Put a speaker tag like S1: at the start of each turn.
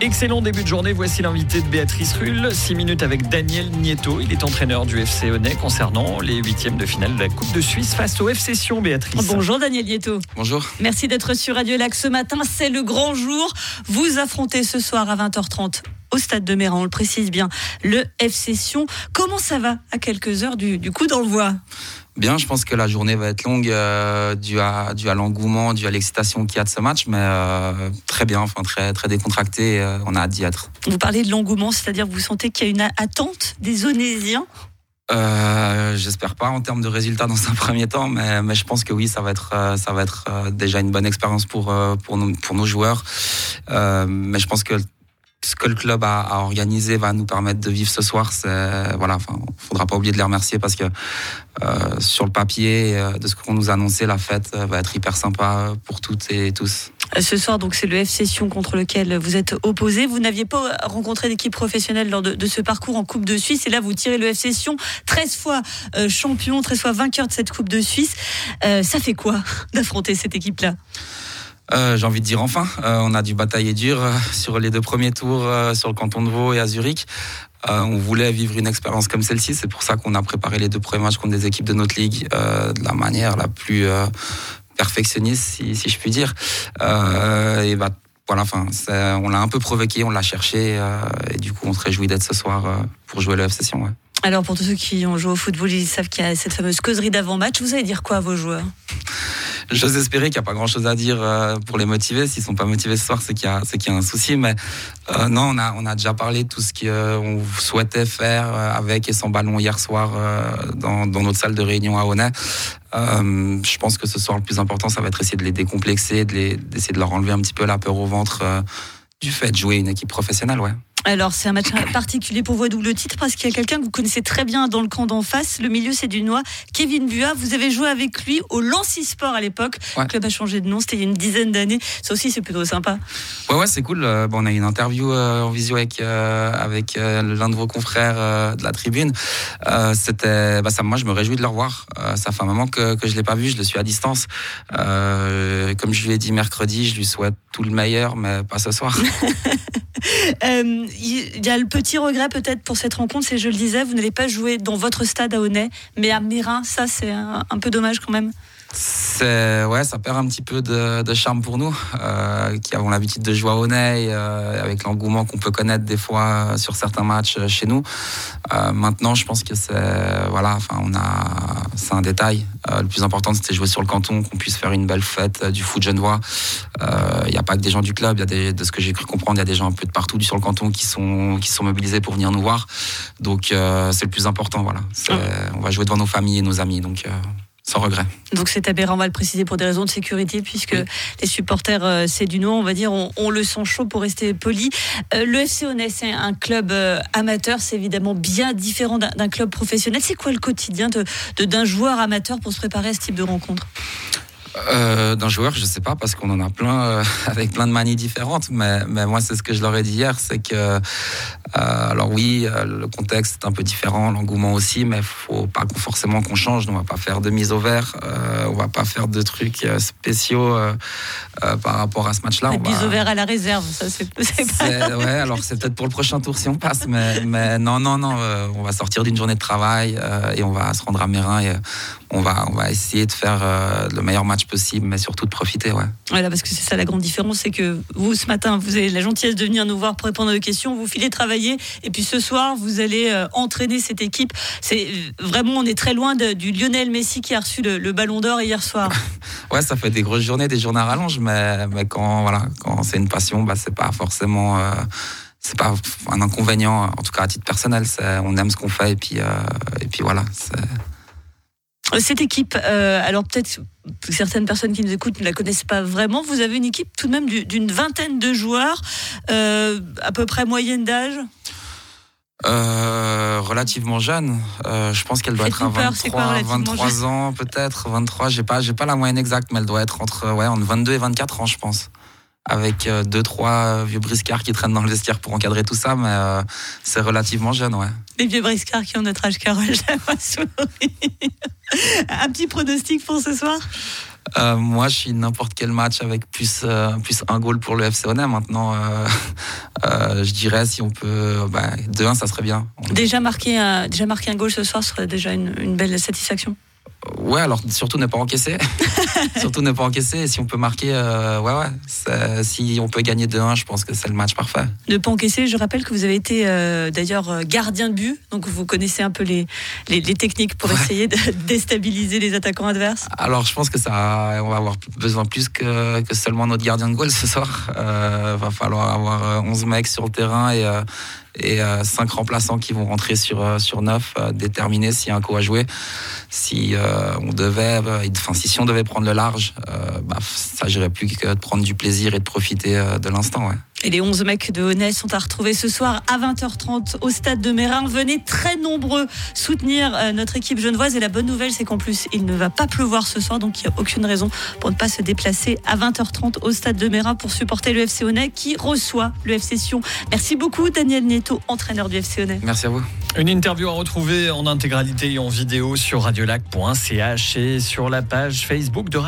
S1: Excellent début de journée. Voici l'invité de Béatrice Rull. 6 minutes avec Daniel Nieto. Il est entraîneur du FC Honnay concernant les huitièmes de finale de la Coupe de Suisse face au FC Sion, Béatrice.
S2: Bonjour Daniel Nieto.
S3: Bonjour.
S2: Merci d'être sur Radio Lac ce matin. C'est le grand jour. Vous affrontez ce soir à 20h30 au stade de Méran, on le précise bien, le FC Sion. Comment ça va à quelques heures du, du coup d'envoi
S3: Bien, je pense que la journée va être longue euh, dû à, dû à l'engouement, dû à l'excitation qu'il y a de ce match, mais euh, très bien, enfin très, très décontracté, euh, on a hâte d'y être.
S2: Vous parlez de l'engouement, c'est-à-dire que vous sentez qu'il y a une attente des Onésiens?
S3: Euh, J'espère pas en termes de résultats dans un premier temps, mais, mais je pense que oui, ça va être, ça va être déjà une bonne expérience pour, pour, nos, pour nos joueurs. mais je pense que ce que le club a, organisé va nous permettre de vivre ce soir. Voilà, enfin, faudra pas oublier de les remercier parce que euh, sur le papier, euh, de ce qu'on nous a annoncé, la fête va être hyper sympa pour toutes et tous.
S2: Ce soir, donc, c'est le FC Sion contre lequel vous êtes opposé. Vous n'aviez pas rencontré d'équipe professionnelle lors de, ce parcours en Coupe de Suisse. Et là, vous tirez le FC Sion 13 fois euh, champion, 13 fois vainqueur de cette Coupe de Suisse. Euh, ça fait quoi d'affronter cette équipe-là?
S3: Euh, j'ai envie de dire enfin. Euh, on a dû batailler dur euh, sur les deux premiers tours sur le canton de Vaud et à Zurich. on voulait vivre une expérience comme celle-ci. C'est pour ça qu'on a préparé les deux premiers matchs contre des équipes de notre ligue de la manière la plus perfectionniste, si, je puis dire. et bah, voilà, enfin, on l'a un peu provoqué, on l'a cherché, et du coup, on se réjouit d'être ce soir pour jouer le FC.
S2: Alors, pour tous ceux qui ont joué au football, ils savent qu'il y a cette fameuse causerie d'avant-match. Vous allez dire quoi à vos joueurs?
S3: J'ose espérer qu'il n'y a pas grand chose à dire euh, pour les motiver. S'ils sont pas motivés ce soir, c'est qu'il y, qu y, a un souci. Mais euh, non, on a, on a déjà parlé de tout ce qu'on euh, souhaitait faire euh, avec et sans ballon hier soir dans, dans, notre salle de réunion à Honnay. je pense que ce soir, le plus important, ça va être essayer de les décomplexer, d'essayer de, de, leur enlever un petit peu la peur au ventre du fait de jouer une équipe professionnelle. Ouais.
S2: Alors, c'est un match particulier pour vous à double titre parce qu'il y a quelqu'un que vous connaissez très bien dans le camp d'en face. Le milieu, c'est du Noix. Kevin Bua, vous avez joué avec lui au Lancy Sport à l'époque. Ouais. Le club a changé de nom, c'était il y a une dizaine d'années. Ça aussi, c'est plutôt sympa.
S3: Ouais, ouais, c'est cool. Euh, bon, on a eu une interview euh, en visio avec, euh, avec l'un de vos confrères de la tribune. c'était, bah, ça, moi, je me réjouis de le revoir. ça fait un moment que, que je l'ai pas vu, je le suis à distance. comme je lui ai dit mercredi, je lui souhaite tout le meilleur, mais pas ce soir.
S2: Euh, il y a le petit regret peut-être pour cette rencontre, c'est je le disais, vous n'allez pas jouer dans votre stade à Honnay, mais à Mérin, ça c'est un, peu dommage quand même
S3: c'est ouais, ça perd un petit peu de, charme pour nous, euh, qui avons l'habitude de jouer à Honnay, euh, avec l'engouement qu'on peut connaître des fois sur certains matchs chez nous. Euh, maintenant, je pense que c'est voilà, enfin, on a, c'est un détail. Euh, le plus important, c'était jouer sur le canton, qu'on puisse faire une belle fête du foot genevois. Il n'y a pas que des gens du club, il y a des, de ce que j'ai cru comprendre, il y a des gens un peu de partout sur le canton qui sont qui sont mobilisés pour venir nous voir. Donc c'est le plus important, voilà. On va jouer devant nos familles et nos amis, donc sans regret.
S2: Donc c'est aberrant, on va le préciser pour des raisons de sécurité, puisque oui. les supporters, euh, c'est du nom, on va dire, on, on, le sent chaud pour rester poli. Euh, le FC c'est un club euh, amateur, c'est évidemment bien différent d'un club professionnel. C'est quoi le quotidien d'un de, d'un joueur amateur pour se préparer à ce type de rencontre?
S3: Euh, d'un joueur, je sais pas, parce qu'on en a plein euh, avec plein de manies différentes. Mais, mais moi, c'est ce que je leur ai dit hier, c'est que, euh, alors oui, le contexte est un peu différent, l'engouement aussi, mais faut pas forcément qu'on change. On va pas faire de mise au vert, on va pas faire de trucs spéciaux par rapport à ce match-là.
S2: La mise va... au vert à la réserve, ça c'est
S3: pas. Ouais, alors c'est peut-être pour le prochain tour si on passe, mais, mais non, non, non, on va sortir d'une journée de travail et on va se rendre à Mérin et on va, on va essayer de faire le meilleur match possible, mais surtout de profiter. Ouais.
S2: Voilà, parce que c'est ça la grande différence, c'est que vous, ce matin, vous avez la gentillesse de venir nous voir pour répondre à nos questions, vous filez travailler, et puis ce soir, vous allez euh, entraîner cette équipe. C'est vraiment, on est très loin de, du Lionel Messi qui a reçu le, le Ballon d'Or hier soir.
S3: ouais, ça fait des grosses journées, des journées à rallonge, mais, mais quand, voilà, quand c'est une passion, bah, c'est pas forcément. Euh, c'est pas un inconvénient, en tout cas à titre personnel. On aime ce qu'on fait et puis, euh, et puis voilà.
S2: Cette équipe, euh, alors peut-être certaines personnes qui nous écoutent ne la connaissent pas vraiment. Vous avez une équipe tout de même d'une vingtaine de joueurs, euh, à peu près moyenne d'âge?
S3: Euh, relativement jeune. Euh, je pense qu'elle doit être à 23, quoi, 23 ans peut-être, 23. J'ai pas, j'ai pas la moyenne exacte, mais elle doit être entre, ouais, entre 22 et 24 ans, je pense avec euh, deux trois vieux briscards qui traînent dans le vestiaire pour encadrer tout ça, mais euh, c'est relativement jeune, ouais.
S2: Les vieux briscards qui ont notre âge, Carole, Un petit pronostic pour ce soir?
S3: Euh, moi, je suis n'importe quel match avec plus, euh, plus un goal pour le FC Honnête. Maintenant, euh, je dirais si on peut. Bah, 2-1, ça serait bien.
S2: Déjà marquer, un, déjà marquer un goal ce soir serait déjà une, une belle satisfaction.
S3: Ouais, alors surtout ne pas encaisser. surtout ne pas encaisser. Et si on peut marquer, euh, ouais, ouais. si on peut gagner 2-1, je pense que c'est le match parfait.
S2: Ne pas encaisser, je rappelle que vous avez été euh, d'ailleurs euh, gardien de but, donc vous connaissez un peu les, les, les techniques pour ouais. essayer de déstabiliser les attaquants adverses.
S3: Alors je pense que ça, on va avoir besoin plus que, que seulement notre gardien de goal ce soir. Euh, va falloir avoir 11 mecs sur le terrain et et euh, cinq remplaçants qui vont rentrer sur euh, sur neuf, euh, déterminer s'il y a un coup à jouer. Si euh, on devait, enfin si, on devait prendre le large, bah, ça j'irait plus que de prendre du plaisir et de profiter de l'instant.
S2: Et les 11 mecs de Honnête sont à retrouver ce soir à 20h30 au stade de Mérin. Venez très nombreux soutenir notre équipe genevoise. Et la bonne nouvelle, c'est qu'en plus, il ne va pas pleuvoir ce soir, donc il n'y a aucune raison pour ne pas se déplacer à 20h30 au stade de Mérin pour supporter le FC Honnête qui reçoit le FC Sion. Merci beaucoup, Daniel Nieto, entraîneur du FC Honnête.
S3: Merci à vous.
S1: Une interview à retrouver en intégralité et en vidéo sur radiolac.ch et sur la page Facebook de Radio.